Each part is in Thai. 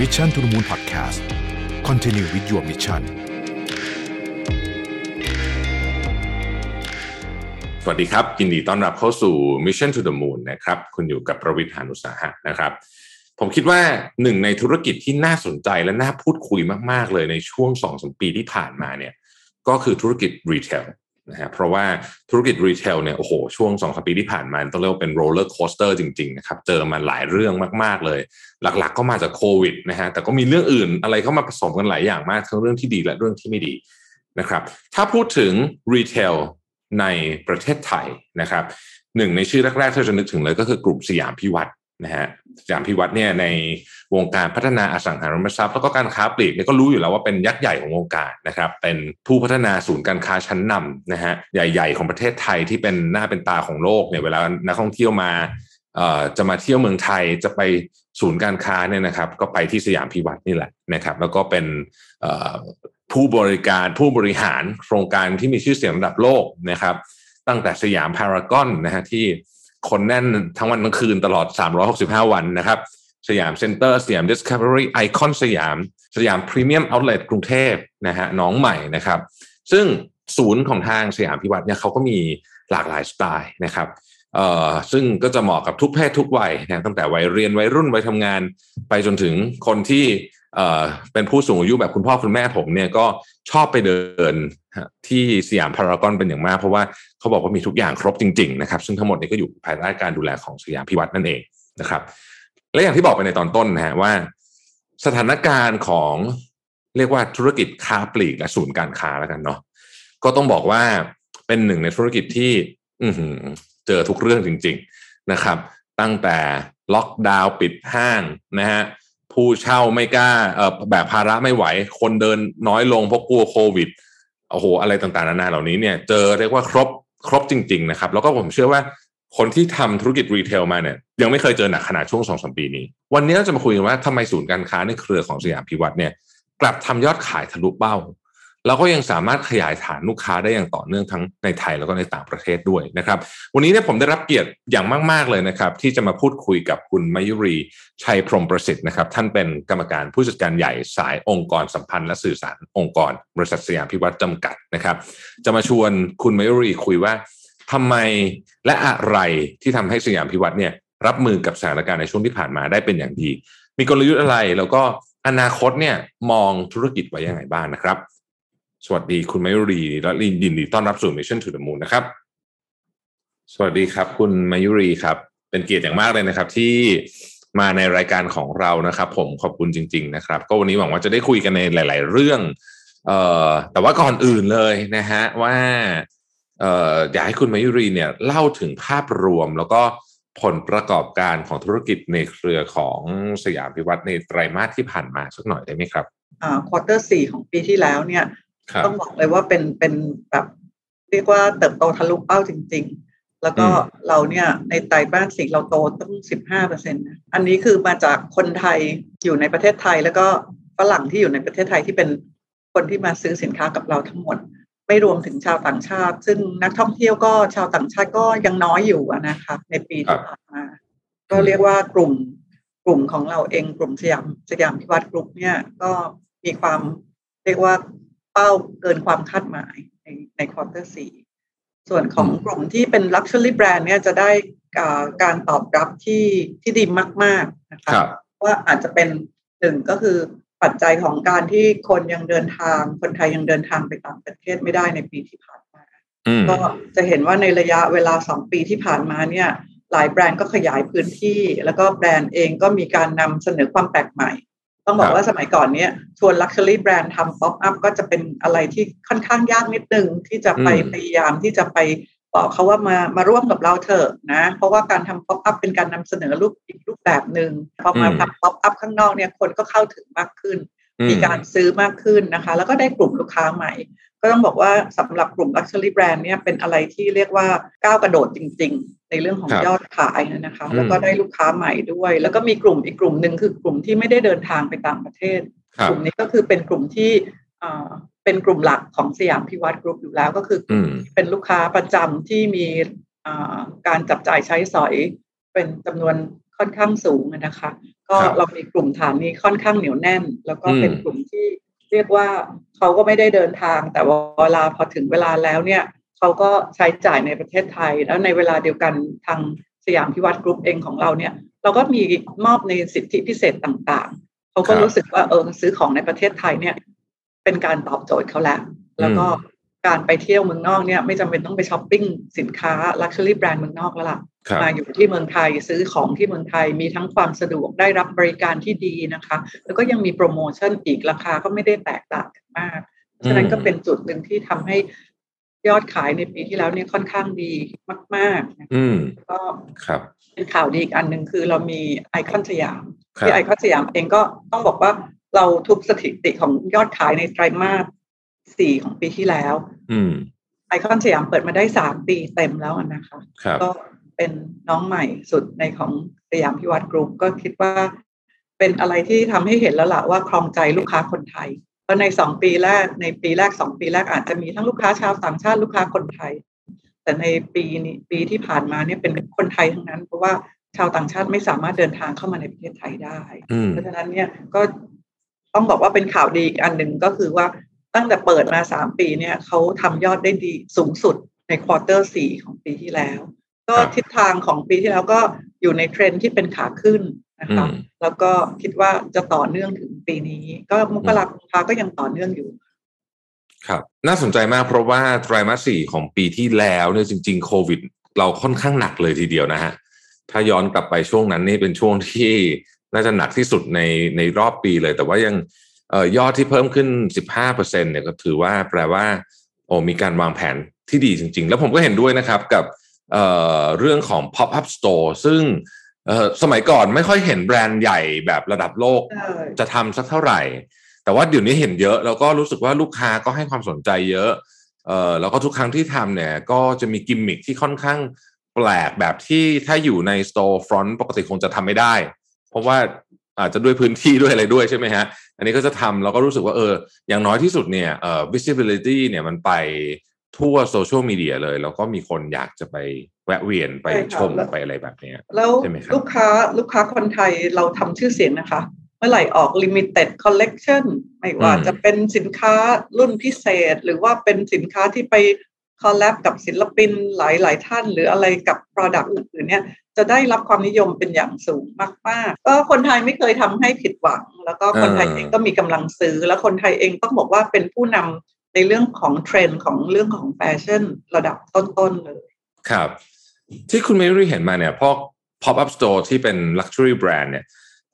Mission to the Moon Podcast Continue with your mission สวัสดีครับยินดีต้อนรับเข้าสู่ Mission to the Moon นะครับ คุณอยู่กับผมรวิศ หาญอุตสาหะนะครับ ผมคิดว่าหนึ่งในธุรกิจที่น่าสนใจและน่าพูดคุยมาก ๆ เลยในช่วง2อสปีที่ผ่านมาเนี่ยก็คือธุรกิจ retail นะฮะเพราะว่าธุรกิจ retail เนี่ยโอ้โหช่วงสองสามปีที่ผ่านมาต้องเรียกว่าเป็น roller coaster จริงๆนะครับเจอมาหลายเรื่องมากๆเลย หลักๆก็มาจากโควิดนะฮะแต่ก็มีเรื่องอื่นอะไรเข้ามาผสมกันหลายอย่างมากทั้งเรื่องที่ดีและเรื่องที่ไม่ดีนะครับถ้าพูดถึงรีเทลในประเทศไทยนะครับหนึ่งในชื่อแรกๆที่จะนึกถึงเลยก็คือกลุ่มสยามพิวัตร นะฮะสยามพิวัตรเนี่ยในวงการพัฒนาอสังหาริมทรัพย์แล้วก็การค้าปลีกเนี่ยก็รู้อยู่แล้วว่าเป็นยักษ์ใหญ่ของวงการนะครับ เป็นผู้พัฒนาศูนย์การค้าชั้นนำนะฮะใหญ่ ๆ ของประเทศไทยที่เป็นหน้าเป็นตาของโลกเนี่ยเวลานักท่องเที่ยวมาจะมาเที่ยวเมืองไทยจะไปศูนย์การค้าเนี่ยนะครับ ก็ไปที่สยามพิวรรธน์นี่แหละนะครับ แล้วก็เป็นผู้บริการผู้บริหารโครงการที่มีชื่อเสียงระดับโลกนะครับ ตั้งแต่สยามพารากอนนะฮะที่ คนแน่นทั้งวันทั้งคืนตลอด 365 วันนะครับ สยามเซ็นเตอร์สยามดิสคัฟเวอรี่ไอคอนสยาม สยามพรีเมียมเอาท์เลทกรุงเทพนะฮะน้องใหม่นะครับ ซึ่งศูนย์ของทางสยามพิวัตรเนี่ยเขาก็มีหลากหลายสไตล์นะครับเอ่อซึ่งก็จะเหมาะกับทุกเพศทุกวัยนะตั้งแต่วัยเรียนวัยรุ่นวัยทำงาน ไปจนถึงคนที่ เอ่อเป็นผู้สูงอายุแบบคุณพ่อคุณแม่ผมเนี่ยก็ชอบไปเดินที่สยามพารากอนเป็นอย่างมาก เพราะว่าเขาบอกว่ามีทุกอย่างครบจริงๆนะครับซึ่งทั้งหมดนี้ก็อยู่ภายใต้การดูแลของสยามพิวัตรนั่นเองนะครับ และอย่างที่บอกไปในตอนต้นนะฮะว่า สถานการณ์ของเรียกว่าธุรกิจค้าปลีกและศูนย์การค้าแล้วกันเนาะก็ต้องบอกว่าเป็นหนึ่งในธุรกิจที่ อืเจอทุกเรื่องจริง ๆนะครับ ตั้งแต่ล็อกดาวน์ปิดห้างนะฮะ ผู้เช่าไม่กล้าเอ่อแบบภาระไม่ไหว คนเดินน้อยลงเพราะกลัวโควิดโอ้โหอะไรต่างๆนานาเหล่านี้เนี่ยเจอเรียกว่าครบครบจริง ๆ นะครับ แล้วก็ผมเชื่อว่าคนที่ทำธุรกิจรีเทลมาเนี่ยยังไม่เคยเจอหนักขนาดช่วงสองสมปีนี้ วันนี้เราจะมาคุยกันว่าทำไมศูนย์การค้าในเครือของสยามพิวัตรเนี่ยกลับทำยอดขายทะลุเป้า แล้วก็ยังสามารถขยายฐานลูกค้าได้อย่างต่อเนื่องทั้งในไทยแล้วก็ในต่างประเทศด้วยนะครับ วันนี้เนี่ยผมได้รับเกียรติอย่างมาก ๆเลยนะครับ ที่จะมาพูดคุยกับคุณมายุรีชัยพรมประสิทธิ์นะครับ ท่านเป็นกรรมการผู้จัดการใหญ่สายองค์กรสัมพันธ์และสื่อสารองค์กร บริษัทสยามพิวัตรจำกัดนะครับ จะมาชวนคุณมายุรีคุยว่าทำไมและอะไรที่ทำให้สยามพิวัตรเนี่ยรับมือกับสถานการณ์ในช่วงที่ผ่านมาได้เป็นอย่างดี มีกลยุทธ์อะไรแล้วก็อนาคตเนี่ยมองธุรกิจไว้ยังไงบ้างนะครับ สวัสดีคุณมายุรีและยินดีต้อนรับสู่ Mission to the Moon นะครับ สวัสดีครับ คุณมายุรีครับ เป็นเกียรติอย่างมากเลยนะครับ ที่มาในรายการของเรานะครับ ผมขอบคุณจริง ๆ นะครับ ก็วันนี้หวังว่าจะได้คุยกันในหลาย ๆ เรื่อง เอ่อแต่ว่าก่อนอื่นเลยนะฮะว่าอยากให้คุณมายุรีเนี่ยเล่าถึงภาพรวมแล้วก็ผลประกอบการของธุรกิจในเครือของสยามพิวัตรในไตรมาสที่ผ่านมาสักหน่อยได้ไหมครับอ่าควอเตอร์สี่ของปีที่แล้วเนี่ย ต้องบอกเลยว่าเป็นเป็นแบบเรียกว่าเติบโตทะลุเป้าจริง ๆ แล้วก็เราเนี่ยในไตรมาสสี่เราโตตั้งสิบห้าเปอร์เซ็นต์อันนี้คือมาจากคนไทยอยู่ในประเทศไทย แล้วก็ฝรั่งที่อยู่ในประเทศไทยที่เป็นคนที่มาซื้อสินค้ากับเราทั้งหมด ไม่รวมถึงชาวต่างชาติ ซึ่งนักท่องเที่ยวก็ชาวต่างชาติก็ยังน้อยอยู่นะคะในปีที่ผ่านมา ก็เรียกว่ากลุ่มกลุ่มของเราเองกลุ่มสยามสยามพิวัตรกลุ่มเนี่ยก็มีความเรียกว่า เป้าเกินความคาดหมายในในควอเตอร์สี่ส่วนของกลุ่มที่เป็น Luxury Brand เนี่ยจะได้การตอบรับที่ที่ดีมาก ๆ นะคะว่าอาจจะเป็นหนึ่งก็คือปัจจัยของการที่คนยังเดินทาง คนไทยยังเดินทางไปต่างประเทศไม่ได้ในปีที่ผ่านมา ก็จะเห็นว่าในระยะเวลาสองปีที่ผ่านมาเนี่ย หลายแบรนด์ก็ขยายพื้นที่ แล้วก็แบรนด์เองก็มีการนำเสนอความแปลกใหม่ ต้องบอกว่าสมัยก่อนเนี้ยชวนลักชัวรี่แบรนด์ทำป๊อปอัพก็จะเป็นอะไรที่ค่อนข้างยากนิดนึง ที่จะไปพยายามที่จะไปบอกเขาว่ามามาร่วมกับเราเถอะนะ เพราะว่าการทำ pop-up เป็นการนำเสนอรูปอีกรูปแบบหนึ่งพอมาทำ pop-up ข้างนอกเนี่ยคนก็เข้าถึงมากขึ้น มีการซื้อมากขึ้นนะคะ แล้วก็ได้กลุ่มลูกค้าใหม่ ก็ต้องบอกว่าสำหรับกลุ่ม Luxury Brand เนี่ยเป็นอะไรที่เรียกว่าก้าวกระโดดจริง ๆ ในเรื่องของยอดขายนะคะ แล้วก็ได้ลูกค้าใหม่ด้วย แล้วก็มีกลุ่มอีกกลุ่มหนึ่งคือกลุ่มที่ไม่ได้เดินทางไปต่างประเทศ กลุ่มนี้ก็คือเป็นกลุ่มที่เป็นกลุ่มหลักของสยามพิวรรธน์กรุ๊ปอยู่แล้วก็คือเป็นลูกค้าประจำที่มีการจับจ่ายใช้สอยเป็นจำนวนค่อนข้างสูงนะคะ ก็เรามีกลุ่มฐานนี้ค่อนข้างเหนียวแน่น แล้วก็เป็นกลุ่มที่เรียกว่าเขาก็ไม่ได้เดินทาง แต่ว่าเวลาพอถึงเวลาแล้วเนี่ยเขาก็ใช้จ่ายในประเทศไทย แล้วในเวลาเดียวกันทางสยามพิวรรธน์กรุ๊ปเองของเราเนี่ย เราก็มีมอบในสิทธิพิเศษต่างๆ เขาก็รู้สึกว่าเออซื้อของในประเทศไทยเนี่ย เป็นการตอบโจทย์เขาแล้ว แล้วก็ การไปเที่ยวเมืองนอกเนี่ยไม่จำเป็นต้องไปช้อปปิ้งสินค้า luxury brand เมืองนอกแล้วล่ะมาอยู่ที่เมืองไทยซื้อของที่เมืองไทยมีทั้งความสะดวกได้รับบริการที่ดีนะคะ แล้วก็ยังมีโปรโมชั่นอีกราคาก็ไม่ได้แตกต่างกันมากฉะนั้นก็เป็นจุดหนึ่งที่ทำให้ยอดขายในปีที่แล้วเนี่ยค่อนข้างดีมากๆอืมก็ครับเป็นข่าวดีอีกอันหนึ่งคือเรามีไอคอนสยามที่ไอคอนสยามเองก็ต้องบอกว่าเราทุบสถิติของยอดขายในไตรมาส สี่ของปีที่แล้วอืมไอคอนสยามเปิดมาได้สามปีเต็มแล้วนะคะก็เป็นน้องใหม่สุดในของสยามพิวรรธน์กรุ๊ปก็คิดว่าเป็นอะไรที่ทำให้เห็นแล้วล่ะว่าครองใจลูกค้าคนไทยเพราะในสองปีแรกในปีแรกสองปีแรกอาจจะมีทั้งลูกค้าชาวต่างชาติลูกค้าคนไทย แต่ในปีนี้ปีที่ผ่านมาเนี่ยเป็นคนไทยทั้งนั้น เพราะว่าชาวต่างชาติไม่สามารถเดินทางเข้ามาในประเทศไทยได้ เพราะฉะนั้นเนี่ยก็ต้องบอกว่าเป็นข่าวดีอีกอันหนึ่งก็คือว่า ตั้งแต่เปิดมาสามปีเนี่ยเขาทำยอดได้ดีสูงสุดใน quarter สี่ของปีที่แล้ว ก็ทิศทางของปีที่แล้วก็อยู่ในเทรนด์ที่เป็นขาขึ้นนะคะแล้วก็คิดว่าจะต่อเนื่องถึงปีนี้ ก็มกราคมก็ยังต่อเนื่องอยู่ ครับ น่าสนใจมากเพราะว่าไตรมาสสี่ของปีที่แล้วเนี่ยจริง ๆ โควิด เราค่อนข้างหนักเลยทีเดียวนะฮะถ้าย้อนกลับไปช่วงนั้นนี่เป็นช่วงที่น่าจะหนักที่สุดในในรอบปีเลย แต่ว่ายังเอ่อ ยอดที่เพิ่มขึ้น 15%เนี่ยก็ถือว่าแปลว่าโอ้มีการวางแผนที่ดีจริง ๆ แล้วผมก็เห็นด้วยนะครับกับเอ่อเรื่องของ pop up store ซึ่งเอ่อสมัยก่อนไม่ค่อยเห็นแบรนด์ใหญ่แบบระดับโลกจะทำสักเท่าไหร่ แต่ว่าเดี๋ยวนี้เห็นเยอะแล้วก็รู้สึกว่าลูกค้าก็ให้ความสนใจเยอะเอ่อแล้วก็ทุกครั้งที่ทำเนี่ยก็จะมีกิมมิคที่ค่อนข้างแปลกแบบที่ถ้าอยู่ใน store front ปกติคงจะทำไม่ได้ เพราะว่า อาจจะด้วยพื้นที่ด้วยอะไรด้วยใช่ไหมฮะ อันนี้ก็จะทำแล้วก็รู้สึกว่าเออ อย่างน้อยที่สุดเนี่ยเอ่อ visibility เนี่ยมันไปทั่วโซเชียลมีเดียเลย แล้วก็มีคนอยากจะไปแวะเวียนไปชมไปอะไรแบบนี้แล้วลูกค้าลูกค้าคนไทยเราทำชื่อเสียงนะคะ เมื่อไหร่ออก limited collection ไม่ว่าจะเป็นสินค้ารุ่นพิเศษ หรือว่าเป็นสินค้าที่ไป collab กับศิลปินหลายหลายท่าน หรืออะไรกับ Product อื่นๆเนี่ยจะได้รับความนิยมเป็นอย่างสูงมากๆก็คนไทยไม่เคยทำให้ผิดหวัง แล้วก็คนไทยเองก็มีกำลังซื้อ แล้วคนไทยเองต้องบอกว่าเป็นผู้นำในเรื่องของเทรนด์ของเรื่องของแฟชั่นระดับต้น ๆ เลย ครับ ที่คุณไม่รู้เห็นมาเนี่ยพวก pop up store ที่เป็น luxury brand เนี่ย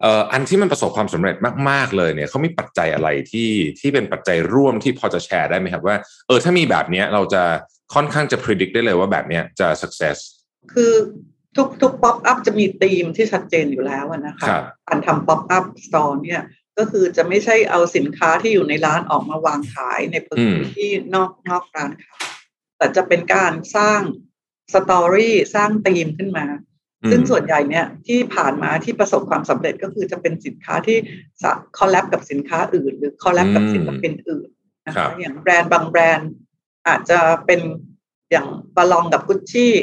อ่ออันที่มันประสบความสำเร็จมาก ๆ เลยเนี่ยเขามีปัจจัยอะไรที่ที่เป็นปัจจัยร่วมที่พอจะแชร์ได้ไหมครับว่าเออถ้ามีแบบนี้เราจะค่อนข้างจะ predict ได้เลยว่าแบบนี้จะ success คือทุกทุก pop up จะมีธีมที่ชัดเจนอยู่แล้วนะคะการทำ pop up store เนี่ยก็คือจะไม่ใช่เอาสินค้าที่อยู่ในร้านออกมาวางขายในพื้นที่ที่นอกนอกร้านขายแต่จะเป็นการสร้าง story สร้างธีมขึ้นมา ซึ่งส่วนใหญ่เนี่ยที่ผ่านมาที่ประสบความสำเร็จก็คือจะเป็นสินค้าที่ collab กับสินค้าอื่น หรือ collab กับศิลปินอื่นนะคะอย่างแบรนด์บางแบรนด์ อาจจะเป็นอย่างบาลองกับกุชชี่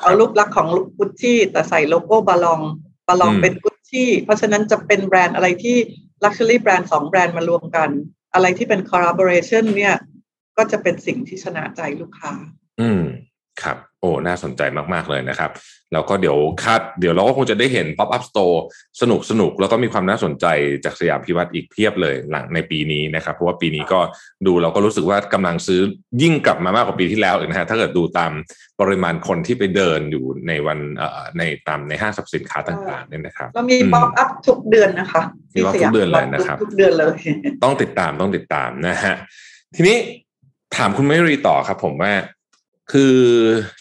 เอารูปลักษณ์ของกุชชี่แต่ใส่โลโก้บาลองบาลองเป็นกุชชี่เพราะฉะนั้นจะเป็นแบรนด์อะไรที่ luxury brand สองแบรนด์มารวมกัน อะไรที่เป็น collaboration เนี่ย ก็จะเป็นสิ่งที่ชนะใจลูกค้า อืม ครับโอ้น่าสนใจมาก ๆ เลยนะครับ แล้วก็เดี๋ยวคาดเดี๋ยวเราก็คงจะได้เห็น pop up store สนุกสนุกแล้วก็มีความน่าสนใจจากสยามพิวัตรอีกเพียบเลยหลังในปีนี้นะครับ เพราะว่าปีนี้ก็ดูเราก็รู้สึกว่ากำลังซื้อยิ่งกลับมามากกว่าปีที่แล้วอีกนะฮะถ้าเกิดดูตามปริมาณคนที่ไปเดินอยู่ในวันเอ่อในตามในห้างสรรพสินค้าต่างๆเนี่ยนะครับเรามี pop up ทุกเดือนนะคะมี pop ทุกเดือนเลยนะครับทุกเดือนเลย ต้องติดตามต้องติดตามนะฮะทีนี้ถามคุณไม่รีต่อครับ ผมว่า คือ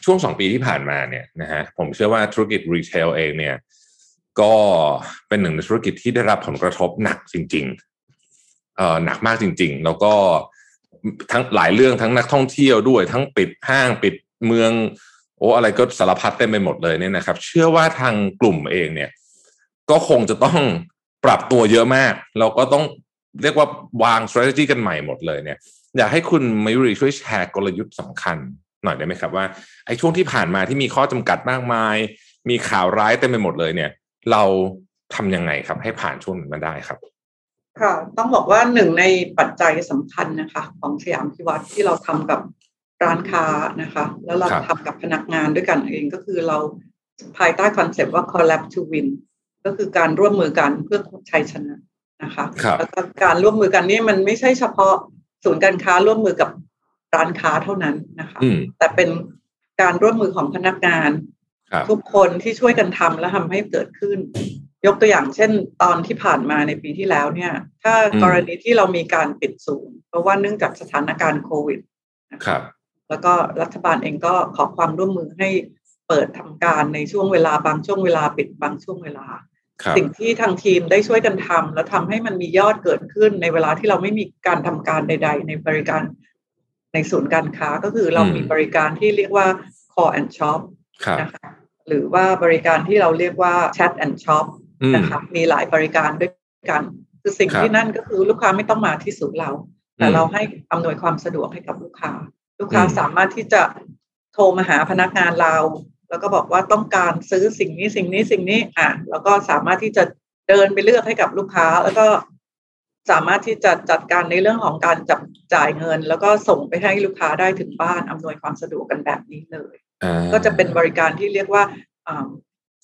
ช่วงสองปีที่ผ่านมาเนี่ยนะฮะผมเชื่อว่าธุรกิจรีเทลเองเนี่ยก็เป็นหนึ่งในธุรกิจที่ได้รับผลกระทบหนักจริงๆเอ่อหนักมากจริง ๆ แล้วก็ทั้งหลายเรื่องทั้งนักท่องเที่ยวด้วย ทั้งปิดห้างปิดเมือง โอ้อะไรก็สารพัดเต็มไปหมดเลยเนี่ยนะครับ เชื่อว่าทางกลุ่มเองเนี่ย ก็คงจะต้องปรับตัวเยอะมากเราก็ต้องเรียกว่าวาง strategy กันใหม่หมดเลยเนี่ย อยากให้คุณมายุรีช่วยแชร์กลยุทธ์สำคัญ หน่อยได้ไหมครับว่าไอ้ช่วงที่ผ่านมาที่มีข้อจำกัดมากมาย มีข่าวร้ายเต็มไปหมดเลยเนี่ย เราทำยังไงครับ ให้ผ่านช่วงนั้นมาได้ครับค่ะต้องบอกว่าหนึ่งในปัจจัยสำคัญนะคะ ของสยามพิวัตรที่เราทำกับร้านค้านะคะ แล้วเราทำกับพนักงานด้วยกันเองก็คือเราภายใต้คอนเซปต์ว่า collab to win ก็คือการร่วมมือกันเพื่อชัยชนะนะคะแล้วก็การร่วมมือกันนี่มันไม่ใช่เฉพาะศูนย์การค้าร่วมมือกับ ร้านค้าเท่านั้นนะคะแต่เป็นการร่วมมือของพนักงาน ทุกคนที่ช่วยกันทำและทำให้เกิดขึ้น ยกตัวอย่างเช่น ตอนที่ผ่านมาในปีที่แล้วเนี่ย ถ้ากรณีที่เรามีการปิดศูนย์เพราะว่าเนื่องจากสถานการณ์โควิดครับแล้วก็รัฐบาลเองก็ขอความร่วมมือให้เปิดทำการในช่วงเวลาบางช่วงเวลาปิดบางช่วงเวลา สิ่งที่ทางทีมได้ช่วยกันทำแล้วทำให้มันมียอดเกิดขึ้นในเวลาที่เราไม่มีการทำการใด ๆ ในบริการ ในศูนย์การค้าก็คือเรามีบริการที่เรียกว่า call and shop นะคะหรือว่าบริการที่เราเรียกว่า chat and shop นะคะมีหลายบริการด้วยกัน คือสิ่งที่นั่นก็คือลูกค้าไม่ต้องมาที่ศูนย์เรา แต่เราให้อำนวยความสะดวกให้กับลูกค้า ลูกค้าสามารถที่จะโทรมาหาพนักงานเรา แล้วก็บอกว่าต้องการซื้อสิ่งนี้สิ่งนี้สิ่งนี้อะแล้วก็สามารถที่จะเดินไปเลือกให้กับลูกค้า แล้วก็ สามารถที่จะจัดการในเรื่องของการจับจ่ายเงิน แล้วก็ส่งไปให้ลูกค้าได้ถึงบ้านอำนวยความสะดวกกันแบบนี้เลย ก็จะเป็นบริการที่เรียกว่า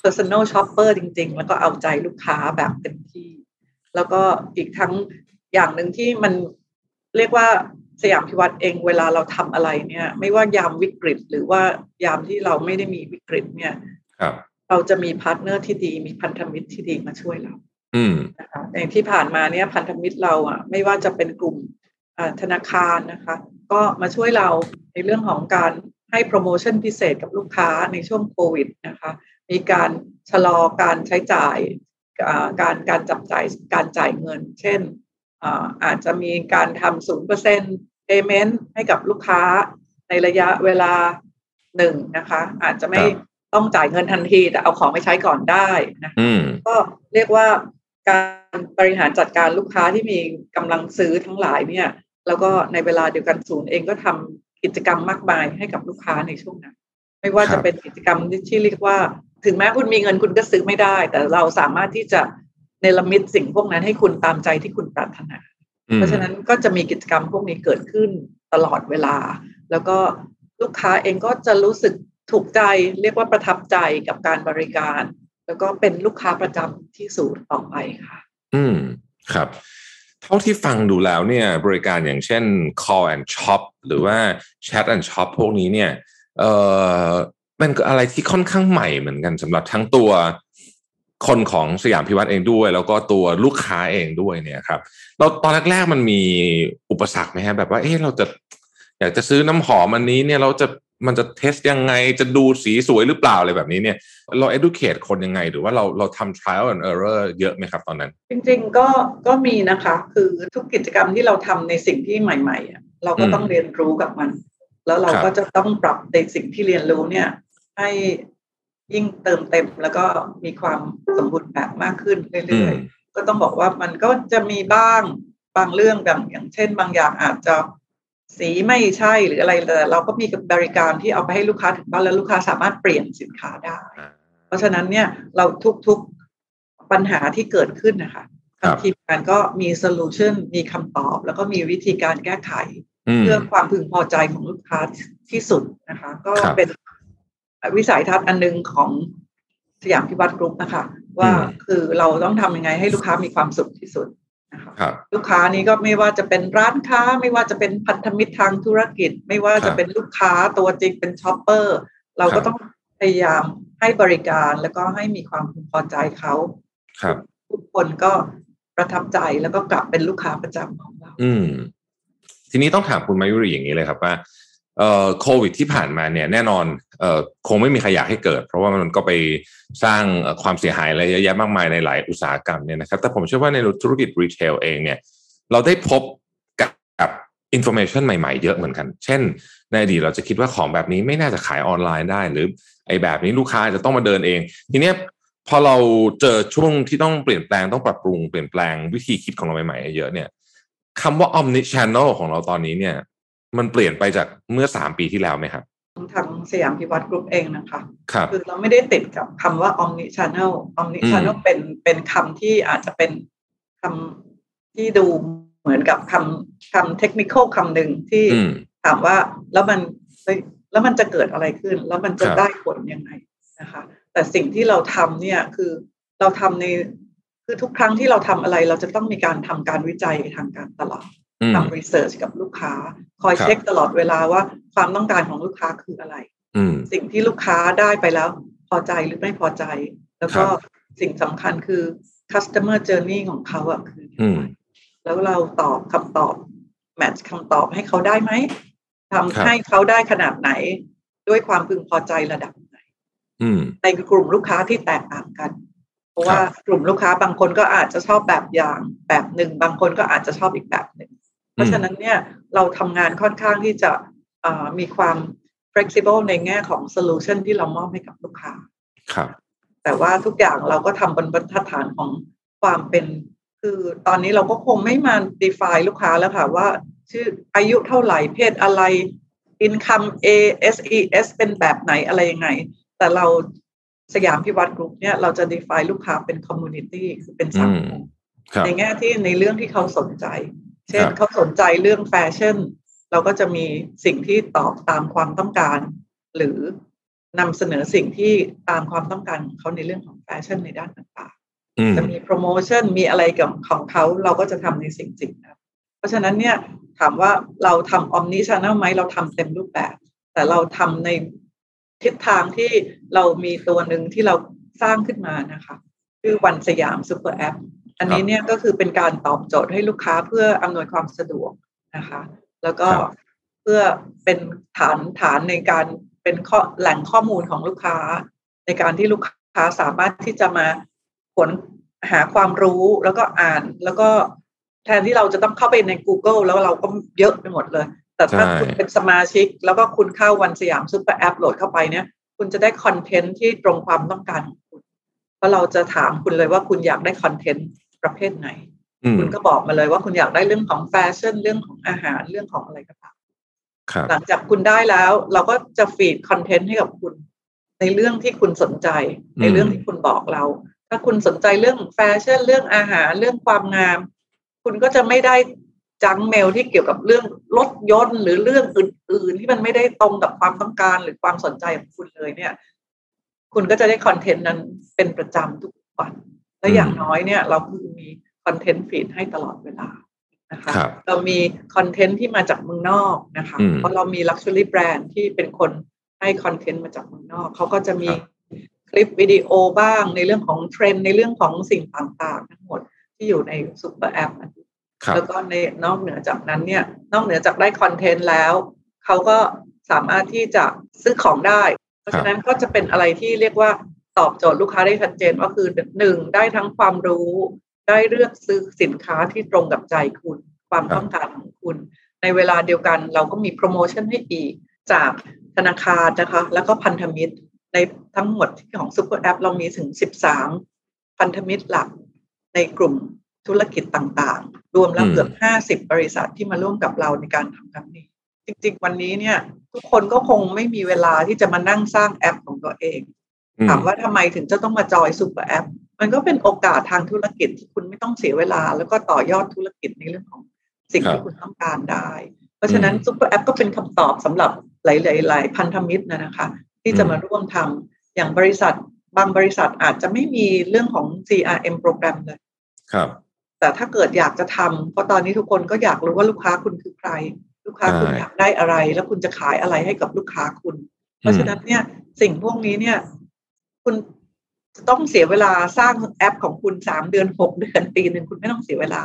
personal shopper จริง ๆ แล้วก็เอาใจลูกค้าแบบเต็มที่ แล้วก็อีกทั้งอย่างหนึ่งที่มันเรียกว่าสยามพิวรรธน์เองเวลาเราทำอะไรเนี่ย ไม่ว่ายามวิกฤต หรือว่ายามที่เราไม่ได้มีวิกฤตเนี่ยเราจะมี partner ที่ดี มีพันธมิตรที่ดีมาช่วยเรา นะคะอย่างที่ผ่านมาเนี่ยพันธมิตรเราอะ ไม่ว่าจะเป็นกลุ่มธนาคารนะคะ ก็มาช่วยเราในเรื่องของการให้โปรโมชั่นพิเศษกับลูกค้าในช่วงโควิดนะคะ มีการชะลอการใช้จ่ายการการจับจ่ายการจ่ายเงิน เช่นอาจจะมีการทำศูนย์เปอร์เซ็นต์ payment ให้กับลูกค้าในระยะเวลาหนึ่งนะคะ อาจจะไม่ต้องจ่ายเงินทันที แต่เอาของไปใช้ก่อนได้นะก็เรียกว่า การบริหารจัดการลูกค้าที่มีกำลังซื้อทั้งหลายเนี่ย แล้วก็ในเวลาเดียวกันศูนย์เองก็ทำกิจกรรมมากมายให้กับลูกค้าในช่วงนั้น ไม่ว่าจะเป็นกิจกรรมที่เรียกว่า ถึงแม้คุณมีเงินคุณก็ซื้อไม่ได้ แต่เราสามารถที่จะเนรมิตสิ่งพวกนั้นให้คุณตามใจที่คุณปรารถนา เพราะฉะนั้นก็จะมีกิจกรรมพวกนี้เกิดขึ้นตลอดเวลา แล้วก็ลูกค้าเองก็จะรู้สึกถูกใจเรียกว่าประทับใจกับการบริการ แล้วก็เป็นลูกค้าประจำที่ศูนย์ต่อไปค่ะ อืมครับ เท่าที่ฟังดูแล้วเนี่ย บริการอย่างเช่น call and shop หรือว่า chat and shop พวกนี้เนี่ยเอ่อมันก็อะไรที่ค่อนข้างใหม่เหมือนกันสำหรับทั้งตัวคนของสยามพิวัตรเองด้วย แล้วก็ตัวลูกค้าเองด้วยเนี่ยครับ เราตอนแรกๆมันมีอุปสรรคไหมฮะแบบว่าเอ๊ะเราจะอยากจะซื้อน้ำหอมอันนี้เนี่ยเราจะ มันจะเทสยังไงจะดูสีสวยหรือเปล่าอะไรแบบนี้เนี่ยเรา educate คนยังไง หรือว่าเราเราทำ trial and error เยอะไหมครับตอนนั้น จริงๆก็ก็มีนะคะ คือทุกกิจกรรมที่เราทำในสิ่งที่ใหม่ๆ เราก็ต้องเรียนรู้กับมัน แล้วเราก็จะต้องปรับในสิ่งที่เรียนรู้เนี่ย ให้ยิ่งเติมเต็มแล้วก็มีความสมบูรณ์แบบมากขึ้นเรื่อยๆก็ต้องบอกว่ามันก็จะมีบ้างบางเรื่องแบบอย่างเช่น บางอย่างอาจจะ สีไม่ใช่หรืออะไรแต่เราก็มีบริการที่เอาไปให้ลูกค้าถึงบ้านแล้วลูกค้าสามารถเปลี่ยนสินค้าได้ เพราะฉะนั้นเนี่ยเราทุกๆปัญหาที่เกิดขึ้นนะคะทางทีมงานก็มี solution มีคำตอบ แล้วก็มีวิธีการแก้ไข เพื่อความพึงพอใจของลูกค้าที่สุดนะคะ ก็เป็นวิสัยทัศน์อันนึงของสยามพิวรรธน์กรุ๊ปนะคะ ว่าคือเราต้องทำยังไงให้ลูกค้ามีความสุขที่สุด นะคะลูกค้านี้ก็ไม่ว่าจะเป็นร้านค้า ไม่ว่าจะเป็นพันธมิตรทางธุรกิจ ไม่ว่าจะเป็นลูกค้าตัวจริงเป็น shopperเราก็ต้องพยายามให้บริการแล้วก็ให้มีความพอใจเขาครับทุกคนก็ประทับใจแล้วก็กลับเป็นลูกค้าประจำของเรา อืม ทีนี้ต้องถามคุณมายุรีอย่างนี้เลยครับว่าเอ่อ โควิดที่ผ่านมาเนี่ยแน่นอนเอ่อคงไม่มีใครอยากให้เกิด เพราะว่ามันก็ไปสร้างความเสียหายอะไรเยอะแยะมากมายในหลายอุตสาหกรรมเนี่ยนะครับแต่ผมเชื่อว่าในธุรกิจรีเทลเองเนี่ยเราได้พบกับinformation ใหม่ๆเยอะเหมือนกัน เช่น ในอดีตเราจะคิดว่าของแบบนี้ไม่น่าจะขายออนไลน์ได้ หรือไอ้แบบนี้ลูกค้าจะต้องมาเดินเอง ทีเนี้ยพอเราเจอช่วงที่ต้องเปลี่ยนแปลงต้องปรับปรุงเปลี่ยนแปลงวิธีคิดของเราใหม่ๆเยอะเนี่ยคำว่า omni channel ของเราตอนนี้เนี่ย มันเปลี่ยนไปจากเมื่อสามปีที่แล้วไหมครับทางสยามพิวรรธน์กรุ๊ปเองนะคะครับคือเราไม่ได้ติดกับคำว่า omni channel omni channel เป็นเป็นคำที่อาจจะเป็นคำที่ดูเหมือนกับคำคำเทคนิคคำหนึ่งที่อืมถามว่าแล้วมันเฮ้ยแล้วมันจะเกิดอะไรขึ้น แล้วมันจะครับได้ผลยังไงนะคะ แต่สิ่งที่เราทำเนี่ยคือเราทำในคือทุกครั้งที่เราทำอะไร เราจะต้องมีการทำการวิจัยทางการตลาดอืม ทำรีเสิร์ชกับลูกค้า คอยครับเช็คตลอดเวลาว่าความต้องการของลูกค้าคืออะไรอืมสิ่งที่ลูกค้าได้ไปแล้วพอใจหรือไม่พอใจ แล้วก็ครับสิ่งสำคัญคือ customer journey ของเขาอะคืออืมแล้วเราตอบคำตอบแมทช์คำตอบให้เขาได้ไหมครับทำให้เขาได้ขนาดไหน ด้วยความพึงพอใจระดับไหนอืมในกลุ่มลูกค้าที่แตกต่างกัน เพราะว่าครับกลุ่มลูกค้าบางคนก็อาจจะชอบแบบอย่างแบบหนึ่ง บางคนก็อาจจะชอบอีกแบบหนึ่ง เพราะฉะนั้นเนี่ยเราทำงานค่อนข้างที่จะอ่ามีความ flexible ในแง่ของ solution ที่เรามอบให้กับลูกค้า ครับ แต่ว่าทุกอย่างเราก็ทำบนบรรทัดฐานของความเป็น คือตอนนี้เราก็คงไม่มา define ลูกค้าแล้วค่ะว่าชื่ออายุเท่าไหร่เพศอะไร income A S E S เป็นแบบไหนอะไรยังไง แต่เราสยามพิวัตรกรุ๊ปเนี่ยเราจะ define ลูกค้าเป็น community คือเป็นสังคมครับในแง่ที่ในเรื่องที่เขาสนใจ เช่นครับเขาสนใจเรื่องแฟชั่น เราก็จะมีสิ่งที่ตอบตามความต้องการ หรือนำเสนอสิ่งที่ตามความต้องการของเขาในเรื่องของแฟชั่นในด้านต่างอืมๆจะมีโปรโมชั่นมีอะไรกับของเขาเราก็จะทำในสิ่งสิ่งนั้นเพราะฉะนั้นเนี่ยถามว่าเราทำ omni channel ไหมเราทำเต็มรูปแบบ แต่เราทำในทิศทางที่เรามีตัวหนึ่งที่เราสร้างขึ้นมานะคะ คือ ONESIAM SuperApp อันนี้เนี่ยก็คือเป็นการตอบโจทย์ให้ลูกค้าเพื่ออำนวยความสะดวกนะคะ แล้วก็ครับเพื่อเป็นฐานฐานในการเป็นข้อแหล่งข้อมูลของลูกค้า ในการที่ลูกค้าสามารถที่จะมาค้นหาความรู้แล้วก็อ่าน แล้วก็แทนที่เราจะต้องเข้าไปใน Google แล้วเราก็เยอะไปหมดเลย แต่ถ้าใช่คุณเป็นสมาชิก แล้วก็คุณเข้า ONESIAM SuperApp โหลดเข้าไปเนี่ย คุณจะได้คอนเทนต์ที่ตรงความต้องการของคุณเพราะเราจะถามคุณเลยว่าคุณอยากได้คอนเทนต์ ประเภทไหนอืมคุณก็บอกมาเลยว่าคุณอยากได้เรื่องของแฟชั่นเรื่องของอาหารเรื่องของอะไรก็ตามครับหลังจากคุณได้แล้ว เราก็จะ feed คอนเทนต์ให้กับคุณ ในเรื่องที่คุณสนใจอืมในเรื่องที่คุณบอกเรา ถ้าคุณสนใจเรื่องแฟชั่นเรื่องอาหารเรื่องความงาม คุณก็จะไม่ได้ junk mail ที่เกี่ยวกับเรื่องรถยนต์หรือเรื่องอื่น ๆ ที่มันไม่ได้ตรงกับความต้องการหรือความสนใจของคุณเลยเนี่ย คุณก็จะได้คอนเทนต์นั้นเป็นประจำทุกวัน และอย่างน้อยเนี่ยเราคือมีคอนเทนต์ฟีดให้ตลอดเวลานะคะครับเรามีคอนเทนต์ที่มาจากเมืองนอกนะคะอืมเพราะเรามี Luxury Brand ที่เป็นคนให้คอนเทนต์มาจากเมืองนอก เขาก็จะมีครับคลิปวิดีโอบ้างในเรื่องของเทรนด์ในเรื่องของสิ่งต่างๆ ทั้งหมดที่อยู่ในซูเปอร์แอปครับแล้วก็ในนอกเหนือจากนั้นเนี่ยนอกเหนือจากได้คอนเทนต์แล้ว เขาก็สามารถที่จะซื้อของได้ เพราะฉะนั้นก็จะเป็นอะไรที่เรียกว่า ตอบโจทย์ลูกค้าได้ชัดเจนก็คือหนึ่งได้ทั้งความรู้ได้เลือกซื้อสินค้าที่ตรงกับใจคุณ ความครับต้องการของคุณ ในเวลาเดียวกันเราก็มีโปรโมชั่นให้อีกจากธนาคารนะคะ แล้วก็พันธมิตรในทั้งหมดของซูเปอร์แอปเรามีถึง 13 พันธมิตรหลักในกลุ่มธุรกิจต่างๆ รวมแล้วอืมเกือบ 50 บริษัทที่มาร่วมกับเราในการทำครั้งนี้ จริง ๆ วันนี้เนี่ย ทุกคนก็คงไม่มีเวลาที่จะมานั่งสร้างแอปของตัวเองอืม ถามว่าทำไมถึงจะต้องมาจอยซูเปอร์แอปมันก็เป็นโอกาสทางธุรกิจที่คุณไม่ต้องเสียเวลา แล้วก็ต่อยอดธุรกิจในเรื่องของสิ่งครับที่คุณต้องการได้ เพราะฉะนั้นอืมซูเปอร์แอปก็เป็นคำตอบสำหรับหลายๆๆพันธมิตรนะนะคะ ที่จะอืมมาร่วมทำอย่างบริษัทบางบริษัทอาจจะไม่มีเรื่องของ CRM โปรแกรมเลย ครับ แต่ถ้าเกิดอยากจะทำเพราะตอนนี้ทุกคนก็อยากรู้ว่าลูกค้าคุณคือใคร ลูกค้าคุณใช่อยากได้อะไร แล้วคุณจะขายอะไรให้กับลูกค้าคุณ เพราะฉะนั้นเนี่ยสิ่งพวกนี้เนี่ย คุณจะต้องเสียเวลาสร้างแอปของคุณสามเดือนหกเดือนปีหนึ่งคุณไม่ต้องเสียเวลา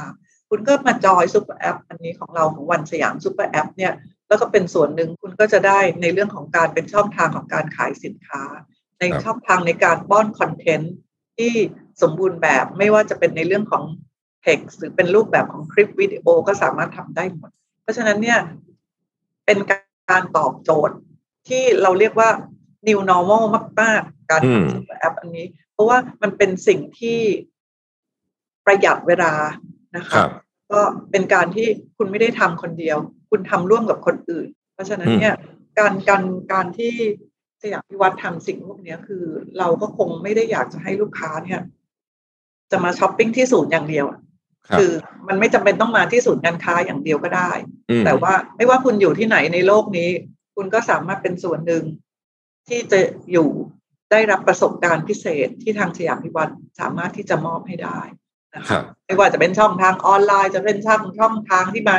คุณก็มาจอยซูเปอร์แอปอันนี้ของเราของวันสยามซูเปอร์แอปเนี่ยแล้วก็เป็นส่วนหนึ่งคุณก็จะได้ในเรื่องของการเป็นช่องทางของการขายสินค้า ในครับช่องทางในการป้อนคอนเทนต์ที่สมบูรณ์แบบไม่ว่าจะเป็นในเรื่องของ text หรือเป็นรูปแบบของคลิปวิดีโอก็สามารถทำได้หมด เพราะฉะนั้นเนี่ยเป็นการตอบโจทย์ที่เราเรียกว่า new normal มากๆ การอืมทำซูเปอร์แอปอันนี้ เพราะว่ามันเป็นสิ่งที่ประหยัดเวลานะคคะรับก็เป็นการที่คุณไม่ได้ทำคนเดียว คุณทำร่วมกับคนอื่น เพราะฉะนั้นเนี่ยการการการที่สยามพิวัตรทำสิ่งพวกนี้คือ เราก็คงไม่ได้อยากจะให้ลูกค้าเนี่ย จะมาช้อปปิ้งที่ศูนย์อย่างเดียวคือมันไม่จำเป็นต้องมาที่ศูนย์การค้าอย่างเดียวก็ได้ แต่ว่าไม่ว่าคุณอยู่ที่ไหนในโลกนี้ คุณก็สามารถเป็นส่วนหนึ่งที่จะอยู่ ได้รับประสบการณ์พิเศษที่ทางสยามพิวัตรสามารถที่จะมอบให้ได้นะคะไม่ว่าจะเป็นช่องทางออนไลน์จะเป็นช่องช่องทางที่มา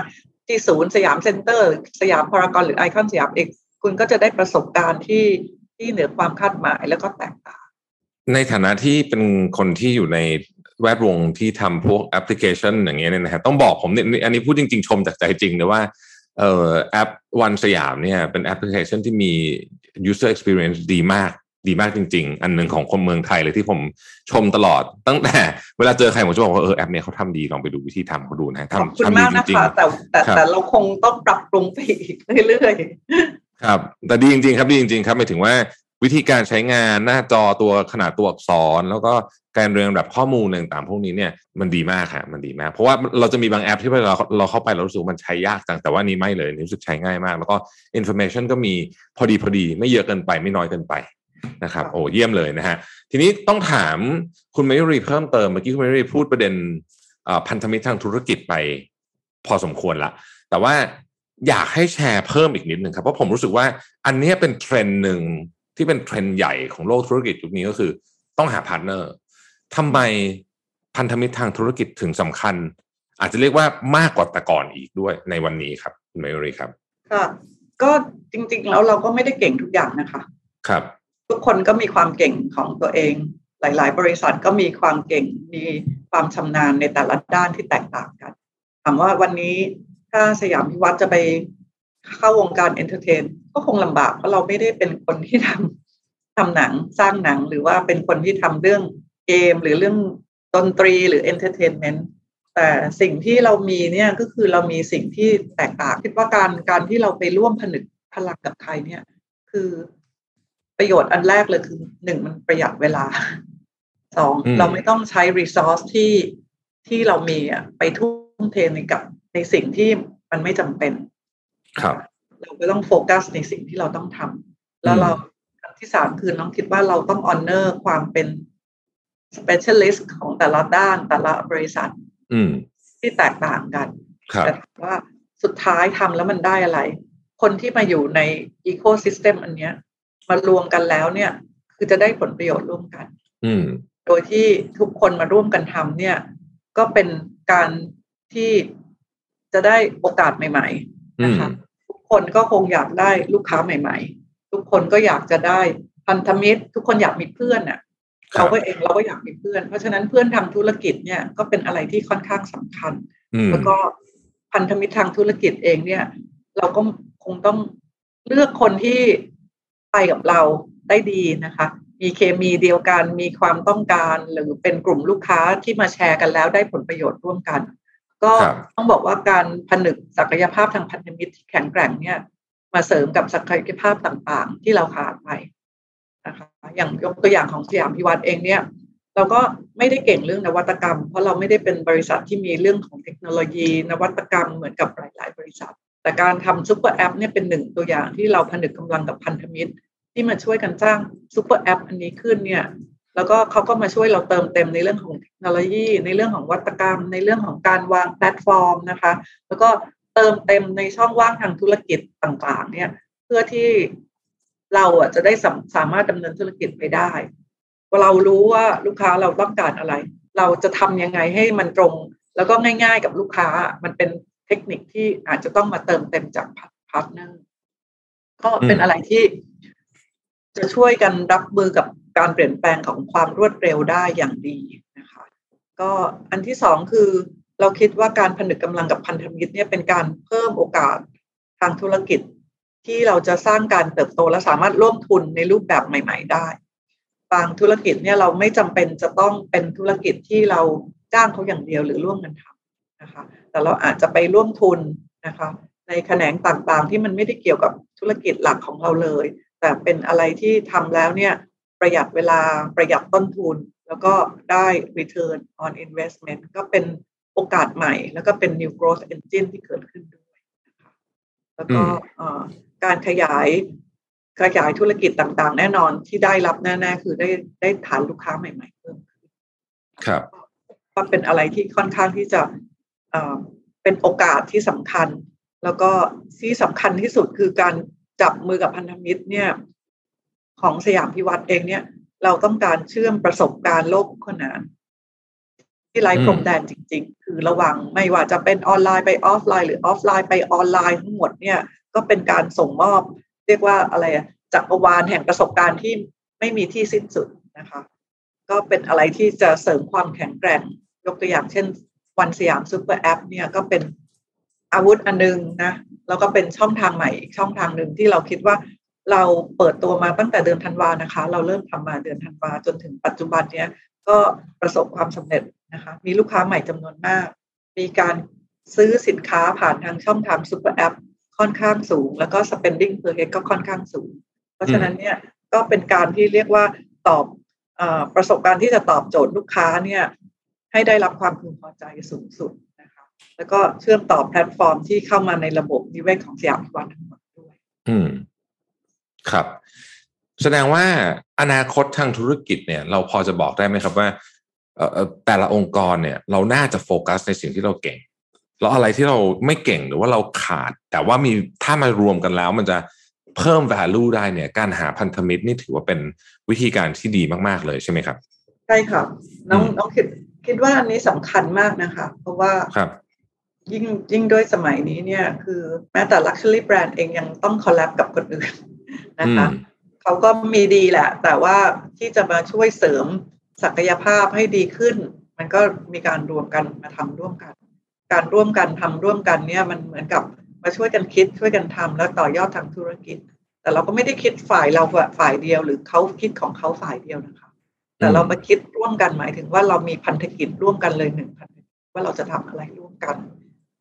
ที่ศูนย์สยามเซ็นเตอร์ สยามพารากอนหรือไอคอนสยามเอกคุณก็จะได้ประสบการณ์ที่ที่เหนือความคาดหมายแล้วก็แตกต่าง ในฐานะที่เป็นคนที่อยู่ในแวดวงที่ทำพวกแอปพลิเคชันอย่างเงี้ยนะฮะต้องบอกผมเนี่ยอันนี้พูดจริง ๆ ชมจากใจจริงเลยว่าเอ่อแอปวันสยามเนี่ยเป็นแอปพลิเคชันที่มี user experience ดีมาก ดีมากจริง ๆ อันหนึ่งของคนเมืองไทยเลยที่ผมชมตลอด ตั้งแต่เวลาเจอใครผมจะบอกว่าเออแอปเนี้ยเขาทำดีลองไปดูวิธีทำเขาดูนะทำทำดีจริงๆแต่แต่แต่เราคงต้องปรับปรุงไปอีกเรื่อยๆครับ แต่ดีจริงๆครับดีจริงๆครับหมายถึงว่าวิธีการใช้งานหน้าจอตัวขนาดตัวอักษร แล้วก็การเรียงแบบข้อมูลต่างๆพวกนี้เนี่ยมันดีมากค่ะมันดีมาก เพราะว่าเราจะมีบางแอปที่เราเราเข้าไปเรารู้สึกมันใช้ยากจังแต่ว่านี้ไม่เลยรู้สึกใช้ง่ายมาก แล้วก็information ก็มีพอดีพอดีไม่เยอะเกินไปไม่น้อยเกินไป นะครับโอ้เยี่ยมเลยนะฮะทีนี้ต้องถามคุณมายุรีเพิ่มเติมเมื่อกี้คุณมายุรีพูดประเด็นพันธมิตรทางธุรกิจไปพอสมควรละแต่ว่าอยากให้แชร์เพิ่มอีกนิดหนึ่งครับเพราะผมรู้สึกว่าอันนี้เป็นเทรนด์หนึ่งที่เป็นเทรนด์ใหญ่ของโลกธุรกิจยุคนี้ก็คือต้องหาพาร์ทเนอร์ทำไมพันธมิตรทางธุรกิจถึงสำคัญ อาจจะเรียกว่ามากกว่าแต่ก่อนอีกด้วยในวันนี้ครับคุณมายุรีครับค่ะก็จริงๆแล้วเราก็ไม่ได้เก่งทุกอย่างนะคะ ครับ ทุกคนก็มีความเก่งของตัวเอง หลาย ๆ บริษัทก็มีความเก่ง มีความชำนาญในแต่ละด้านที่แตกต่างกัน ถามว่าวันนี้ถ้าสยามพิวัตรจะไปเข้าวงการเอนเตอร์เทนก็คงลำบากเพราะเราไม่ได้เป็นคนที่ทำทำหนังสร้างหนังหรือว่าเป็นคนที่ทำเรื่องเกมหรือเรื่องดนตรีหรือ entertainment แต่สิ่งที่เรามีเนี่ยก็คือเรามีสิ่งที่แตกต่างคิดว่าการการที่เราไปร่วมผนึกพลังกับใครเนี่ย คือ ประโยชน์อันแรกเลยคือหนึ่งมันประหยัดเวลาสองเราไม่ต้องใช้ resource ที่ที่เรามีอะไปทุ่มเทในกับในสิ่งที่มันไม่จำเป็น ครับ เราก็ต้องโฟกัสในสิ่งที่เราต้องทำแล้วเราที่สามคือน้องคิดว่าเราต้อง honor ความเป็น specialist ของแต่ละด้านแต่ละบริษัทที่แตกต่างกัน แต่ว่าสุดท้ายทำแล้วมันได้อะไร คนที่มาอยู่ใน ecosystem อันเนี้ย มารวมกันแล้วเนี่ย คือจะได้ผลประโยชน์ร่วมกัน อืโดยที่ทุกคนมาร่วมกันทำเนี่ย ก็เป็นการที่จะได้โอกาสใหม่ ๆ นะคะทุกคนก็คงอยากได้ลูกค้าใหม่ ๆ ทุกคนก็อยากจะได้พันธมิตร ทุกคนอยากมีเพื่อนเน่ะเราก็เองเราก็อยากมีเพื่อน เพราะฉะนั้นเพื่อนทำธุรกิจเนี่ยก็เป็นอะไรที่ค่อนข้างสำคัญ แล้วก็พันธมิตรทางธุรกิจเองเนี่ย เราก็คงต้องเลือกคนที่ ไปกับเราได้ดีนะคะ มีเคมีเดียวกัน มีความต้องการหรือเป็นกลุ่มลูกค้าที่มาแชร์กันแล้วได้ผลประโยชน์ร่วมกัน ก็ต้องบอกว่าการผนึกศักยภาพทางพันธมิตรที่แข็งแกร่งเนี่ย มาเสริมกับศักยภาพต่างๆ ที่เราขาดไปนะคะอย่างยกตัวอย่างของสยามพิวัตรเองเนี่ย เราก็ไม่ได้เก่งเรื่องนวัตกรรม เพราะเราไม่ได้เป็นบริษัทที่มีเรื่องของเทคโนโลยี นวัตกรรมเหมือนกับหลาย ๆ บริษัท แต่การทำซูเปอร์แอปเนี่ยเป็นหนึ่งตัวอย่างที่เราผนึกกำลังกับพันธมิตร ที่มาช่วยกันสร้างซูเปอร์แอปอันนี้ขึ้นเนี่ยแล้วก็เขาก็มาช่วยเราเติมเต็มในเรื่องของเทคโนโลยี ในเรื่องของนวัตกรรม ในเรื่องของการวางแพลตฟอร์มนะคะ แล้วก็เติมเต็มในช่องว่างทางธุรกิจต่างๆ เนี่ย เพื่อที่เราอะจะได้สสามารถดำเนินธุรกิจไปได้เรารู้ว่าลูกค้าเราต้องการอะไร เราจะทำยังไงให้มันตรง แล้วก็ง่าย ๆ กับลูกค้ามันเป็น เทคนิคที่อาจจะต้องมาเติมเต็มจากพาร์ทเนอร์ก็เป็นอะไรที่จะช่วยกันรับมือกับการเปลี่ยนแปลงของความรวดเร็วได้อย่างดีนะคะ ก็อันที่สองคือเราคิดว่าการผนึกกำลังกับพันธมิตรเนี่ยเป็นการเพิ่มโอกาสทางธุรกิจที่เราจะสร้างการเติบโตและสามารถร่วมทุนในรูปแบบใหม่ ๆ ได้ บางธุรกิจเนี่ยเราไม่จำเป็นจะต้องเป็นธุรกิจที่เราจ้างเขาอย่างเดียวหรือร่วมกันทำ นะคะแต่เราอาจจะไปร่วมทุนนะคะในแขนงต่างๆ ที่มันไม่ได้เกี่ยวกับธุรกิจหลักของเราเลย แต่เป็นอะไรที่ทำแล้วเนี่ยประหยัดเวลาประหยัดต้นทุน แล้วก็ได้ return on investment ก็เป็นโอกาสใหม่ แล้วก็เป็น new growth engine ที่เกิดขึ้นด้วยนะคะแล้วก็การขยายขยายธุรกิจต่างๆ แน่นอนที่ได้รับแน่ๆ คือได้ได้ฐานลูกค้าใหม่ๆเพิ่มขึ้นครับก็เป็นอะไรที่ค่อนข้างที่จะ เป็นโอกาสที่สำคัญ แล้วก็ที่สำคัญที่สุดคือการจับมือกับพันธมิตรเนี่ยของสยามพิวัตรเองเนี่ย เราต้องการเชื่อมประสบการณ์โลกขนาน ที่ไร้พรมแดนจริง ๆ คือระหว่างไม่ว่าจะเป็นออนไลน์ไปออฟไลน์ หรือออฟไลน์ไปออนไลน์ทั้งหมดเนี่ย ก็เป็นการส่งมอบ เรียกว่าอะไรจักรวาลแห่งประสบการณ์ที่ไม่มีที่สิ้นสุดนะคะ ก็เป็นอะไรที่จะเสริมความแข็งแกร่งยกตัวอย่างเช่น วันสยามซูเปอร์แอปเนี่ยก็เป็นอาวุธอันนึงนะแล้วก็เป็นช่องทางใหม่อีกช่องทางหนึ่งที่เราคิดว่าเราเปิดตัวมาตั้งแต่เดือนธันวานะคะ เราเริ่มทำมาเดือนธันวาจนถึงปัจจุบันเนี้ยก็ประสบความสำเร็จนะคะ มีลูกค้าใหม่จำนวนมาก มีการซื้อสินค้าผ่านทางช่องทาง super app ค่อนข้างสูง แล้วก็ spending per head ก็ค่อนข้างสูง เพราะฉะนั้นเนี่ยก็เป็นการที่เรียกว่าตอบอประสบการณ์ที่จะตอบโจทย์ลูกค้าเนี่ย ให้ได้รับความพึงพอใจสูงสุดนะคะแล้วก็เชื่อมต่อแพลตฟอร์มที่เข้ามาในระบบนิเวศของสยามพิวัฒน์ทั้งหมดด้วย อืม ครับ แสดงว่าอนาคตทางธุรกิจเนี่ย เราพอจะบอกได้ไหมครับว่าเอ่อแต่ละองค์กรเนี่ย เราน่าจะโฟกัสในสิ่งที่เราเก่ง แล้วอะไรที่เราไม่เก่งหรือว่าเราขาด แต่ว่ามีถ้ามารวมกันแล้ว มันจะเพิ่ม value ได้เนี่ย การหาพันธมิตรนี่ถือว่าเป็นวิธีการที่ดีมาก ๆ เลยใช่ไหมครับ ใช่ครับน้องน้องคิด คิดว่าอันนี้สำคัญมากนะคะ เพราะว่าครับยิ่งยิ่งด้วยสมัยนี้เนี่ย คือแม้แต่ luxury brand เองยังต้องคอลแลบกับคนอื่นนะคะเขาก็มีดีแหละ แต่ว่าที่จะมาช่วยเสริมศักยภาพให้ดีขึ้น มันก็มีการรวมกันมาทำร่วมกัน การร่วมกันทำร่วมกันเนี่ยมันเหมือนกับมาช่วยกันคิดช่วยกันทำแล้วต่อยอดทางธุรกิจ แต่เราก็ไม่ได้คิดฝ่ายเราฝ่ายเดียว หรือเขาคิดของเขาฝ่ายเดียวนะคะ แต่เรามาคิดร่วมกันหมายถึงว่าเรามีพันธกิจร่วมกันเลยหนึ่งพันธกิจว่าเราจะทำอะไรร่วมกัน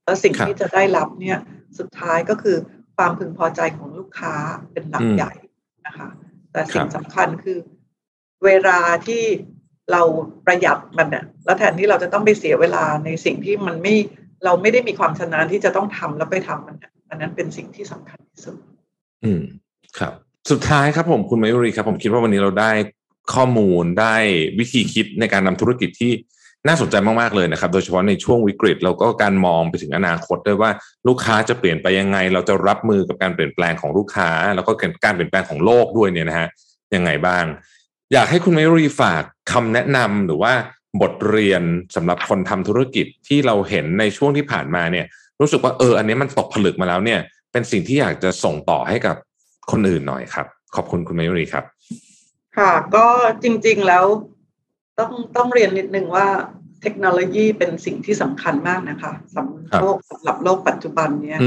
แล้วสิ่งที่จะได้รับเนี่ยสุดท้ายก็คือความพึงพอใจของลูกค้าเป็นหลักใหญ่นะคะ แต่สิ่งสำคัญคือเวลาที่เราประหยัดมันเนี่ยแล้วแทนที่เราจะต้องไปเสียเวลาในสิ่งที่มันไม่เราไม่ได้มีความชำนาญที่จะต้องทำแล้วไปทำมันอันนั้นเป็นสิ่งที่สำคัญที่สุด อืมครับ สุดท้ายครับผมคุณมายุรีครับ ผมคิดว่าวันนี้เราได้ ข้อมูลได้วิธีคิดในการนำธุรกิจที่น่าสนใจมากๆเลยนะครับ โดยเฉพาะในช่วงวิกฤตเราก็การมองไปถึงอนาคตด้วยว่าลูกค้าจะเปลี่ยนไปยังไง เราจะรับมือกับการเปลี่ยนแปลงของลูกค้า แล้วก็การเปลี่ยนแปลงของโลกด้วยเนี่ยนะฮะยังไงบ้าง อยากให้คุณไม่รีฝากคำแนะนำหรือว่าบทเรียนสำหรับคนทำธุรกิจที่เราเห็นในช่วงที่ผ่านมาเนี่ย รู้สึกว่าเออ อันนี้มันตกผลึกมาแล้วเนี่ย เป็นสิ่งที่อยากจะส่งต่อให้กับคนอื่นหน่อยครับ ขอบคุณคุณมิรีครับ ค่ะก็จริง ๆแล้วต้องต้องเรียนนิดนึงว่าเทคโนโลยีเป็นสิ่งที่สำคัญมากนะคะสำหรับโลกสำหรับโลกปัจจุบันเนี่ย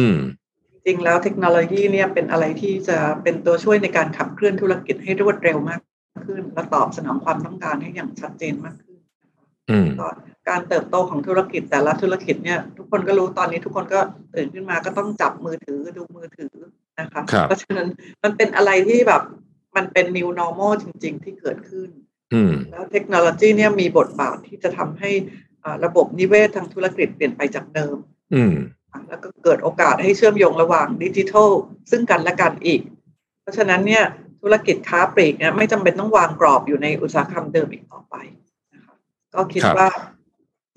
จริงแล้วเทคโนโลยีเนี่ยเป็นอะไรที่จะเป็นตัวช่วยในการขับเคลื่อนธุรกิจให้รวดเร็วมากขึ้น และตอบสนองความต้องการให้อย่างชัดเจนมากขึ้นก็การเติบโตของธุรกิจแต่ละธุรกิจเนี่ย ทุกคนก็รู้ตอนนี้ทุกคนก็ตื่นขึ้นมาก็ต้องจับมือถือดูมือถือนะคะ เพราะฉะนั้นมันเป็นอะไรที่แบบ มันเป็น new normal จริง ๆ ที่เกิดขึ้นแล้วเทคโนโลยีเนี่ยมีบทบาทที่จะทำให้ระบบนิเวศทางธุรกิจเปลี่ยนไปจากเดิมแล้วก็เกิดโอกาสให้เชื่อมโยงระหว่างดิจิทัลซึ่งกันและกันอีก เพราะฉะนั้นเนี่ยธุรกิจค้าปลีกเนี่ยไม่จำเป็นต้องวางกรอบอยู่ในอุตสาหกรรมเดิมอีกต่อไปนะคะก็คิดว่า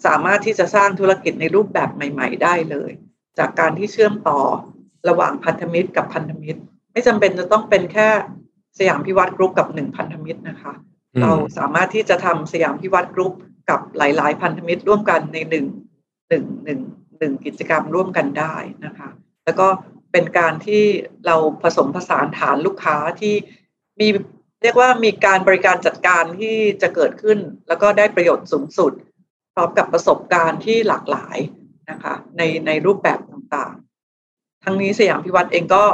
สามารถที่จะสร้างธุรกิจในรูปแบบใหม่ ๆ ได้เลย จากการที่เชื่อมต่อระหว่างพันธมิตรกับพันธมิตร ไม่จำเป็นจะต้องเป็นแค่ สยามพิวัตรกรุ๊ปกับหนึ่งพันธมิตรนะคะ เราสามารถที่จะทำสยามพิวัตรกรุ๊ปกับหลาย ๆ พันธมิตรร่วมกันในหนึ่งหนึ่งหนึ่งหนึ่งกิจกรรมร่วมกันได้นะคะ แล้วก็เป็นการที่เราผสมผสานฐานลูกค้าที่มีเรียกว่ามีการบริการจัดการที่จะเกิดขึ้น แล้วก็ได้ประโยชน์สูงสุด พร้อมกับประสบการณ์ที่หลากหลายนะคะ ในในรูปแบบต่างๆ ทั้งนี้สยามพิวัตรเองก็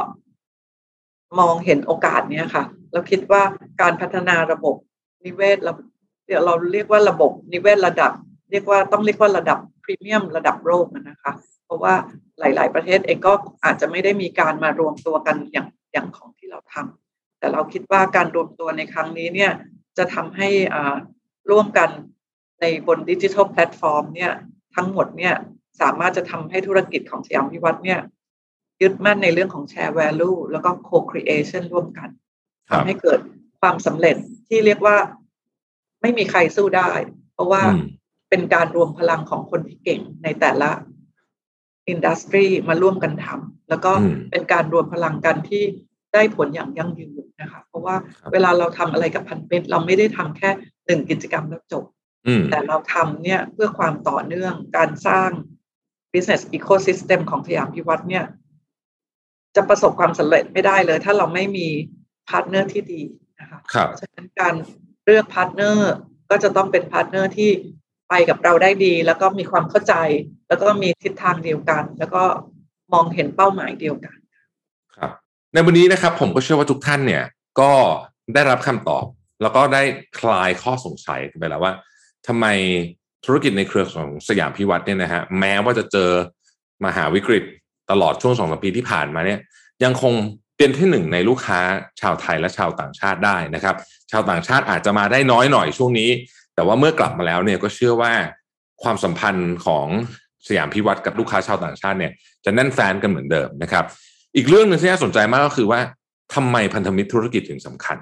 มองเห็นโอกาสเนี้ยค่ะเราคิดว่าการพัฒนาระบบนิเวศเราเดี๋ยวเราเรียกว่าระบบนิเวศระดับ เรียกว่าต้องเรียกว่าระดับพรีเมียมระดับโลกนะคะ เพราะว่าหลาย ๆ ประเทศเองก็อาจจะไม่ได้มีการมารวมตัวกันอย่างอย่างของที่เราทำแต่เราคิดว่าการรวมตัวในครั้งนี้เนี่ยจะทำให้ร่วมกันในบนดิจิทัลแพลตฟอร์มเนี่ยทั้งหมดเนี่ยสามารถจะทำให้ธุรกิจของสยามพิวัฒน์เนี่ย ยึดมั่นในเรื่องของแชร์ value แล้วก็ co-creation ร่วมกันทำให้เกิดความสำเร็จที่เรียกว่าไม่มีใครสู้ได้ เพราะว่าเป็นการรวมพลังของคนที่เก่งในแต่ละindustry มาร่วมกันทำแล้วก็เป็นการรวมพลังกันที่ได้ผลอย่างยั่งยืนนะคะ เพราะว่าเวลาเราทำอะไรกับพันธมิตรเราไม่ได้ทำแค่หนึ่งกิจกรรมแล้วจบแต่เราทำเนี่ยเพื่อความต่อเนื่องการสร้าง business ecosystem ของสยามพิวัฒน์เนี่ย จะประสบความสำเร็จไม่ได้เลย ถ้าเราไม่มี partner ที่ดีนะคะเพราะฉะนั้นการเลือก partner ก็จะต้องเป็น partner ที่ไปกับเราได้ดี แล้วก็มีความเข้าใจ แล้วก็มีทิศทางเดียวกัน แล้วก็มองเห็นเป้าหมายเดียวกันครับในวันนี้นะครับผมก็เชื่อว่าทุกท่านเนี่ยก็ได้รับคำตอบ แล้วก็ได้คลายข้อสงสัยไปแล้วว่าทำไมธุรกิจในเครือของสยามพิวัตรเนี่ยนะฮะแม้ว่าจะเจอมหาวิกฤต ตลอดช่วงสองสปีที่ผ่านมาเนี่ยยังคงเป็นที่หนึ่งในลูกค้าชาวไทยและชาวต่างชาติได้นะครับ ชาวต่างชาติอาจจะมาได้น้อยหน่อยช่วงนี้ แต่ว่าเมื่อกลับมาแล้วเนี่ยก็เชื่อว่าความสัมพันธ์ของสยามพิวัตรกับลูกค้าชาวต่างชาติเนี่ยจะแน่นแฟนกันเหมือนเดิมนะครับ อีกเรื่องหนึ่งที่น่าสนใจมากก็คือว่าทำไมพันธมิตรธุรกิจถึงสำคัญ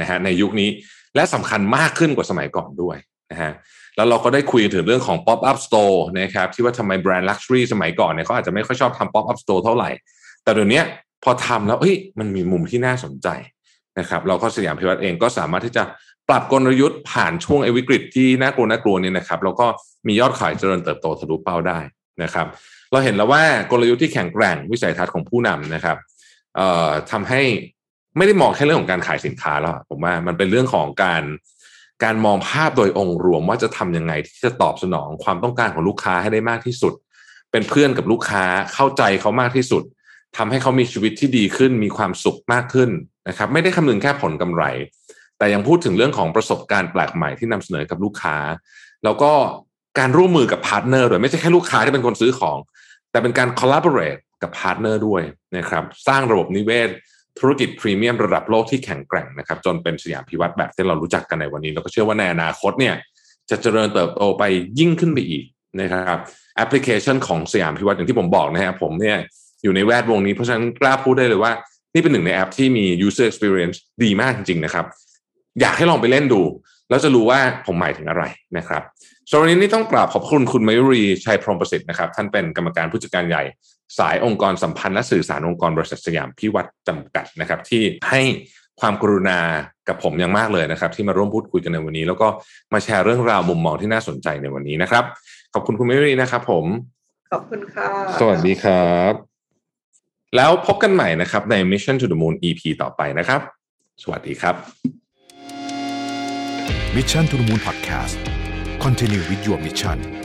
นะฮะในยุคนี้และสำคัญมากขึ้นกว่าสมัยก่อนด้วย นะฮะแล้วเราก็ได้คุยถึงเรื่องของ pop up store นะครับที่ว่าทำไมแบรนด์ luxury สมัยก่อนเนี่ยเขาอาจจะไม่ค่อยชอบทำ pop up store เท่าไหร่ แต่เดี๋ยวนี้พอทำแล้วเฮ้ยมันมีมุมที่น่าสนใจนะครับเราก็สยามพิวัตเองก็สามารถที่จะปรับกลยุทธ์ผ่านช่วงวิกฤตที่น่ากลัวน่ากลัวเนี่ยนะครับแล้วก็มียอดขายเจริญเติบโตทะลุเป้าได้นะครับเราเห็นแล้วว่ากลยุทธ์ที่แข็งแกร่งวิสัยทัศน์ของผู้นำนะครับทำให้ไม่ได้มองแค่เรื่องของการขายสินค้าแล้วผมว่ามันเป็นเรื่องของการ การมองภาพโดยองค์รวมว่าจะทํำยังไงที่จะตอบสนองความต้องการของลูกค้าให้ได้มากที่สุด เป็นเพื่อนกับลูกค้าเข้าใจเขามากที่สุดทำให้เขามีชีวิตที่ดีขึ้น มีความสุขมากขึ้นนะครับ ไม่ได้คำนึงแค่ผลกำไร แต่ยังพูดถึงเรื่องของประสบการณ์แปลกใหม่ที่นำเสนอกับลูกค้า แล้วก็การร่วมมือกับ partner ด้วยไม่ใช่แค่ลูกค้าที่เป็นคนซื้อของ แต่เป็นการ collaborate กับพาร์ทเนอร์ด้วยนะครับ สร้างระบบนิเวศ ธุรกิจพรีเมียมระดับโลกที่แข็งแกร่งนะครับจนเป็นสยามพิวัฒน์แบบที่เรารู้จักกันในวันนี้เราก็เชื่อว่าในอนาคตเนี่ยจะเจริญเติบโตไปยิ่งขึ้นไปอีกนะครับแอปพลิเคชันของสยามพิวัตรอย่างที่ผมบอกนะครับผมเนี่ยอยู่ในแวดวงนี้เพราะฉะนั้นกล้าพูดได้เลยว่า นี่เป็นหนึ่งในแอปที่มี user experience ดีมากจริงๆนะครับ อยากให้ลองไปเล่นดู แล้วจะรู้ว่าผมหมายถึงอะไรนะครับสำหรับวันนี้นี่ต้องกราบขอบคุณคุณมายุรีชัยพรหมประสิทธิ์นะครับท่านเป็นกรรมการผู้จัดการใหญ่ สายองค์กรสัมพันธ์และสื่อสารองค์กรบริษัทสยามพิวัตรจำกัดนะครับ ที่ให้ความกรุณากับผมอย่างมากเลยนะครับ ที่มาร่วมพูดคุยกันในวันนี้ แล้วก็มาแชร์เรื่องราวมุมมองที่น่าสนใจในวันนี้นะครับ ขอบคุณคุณมิรีนะครับ ผม ขอบคุณค่ะ สวัสดีครับ แล้วพบกันใหม่นะครับใน Mission to the Moon EP ต่อไปนะครับ สวัสดีครับ Mission to the Moon Podcast Continue with your mission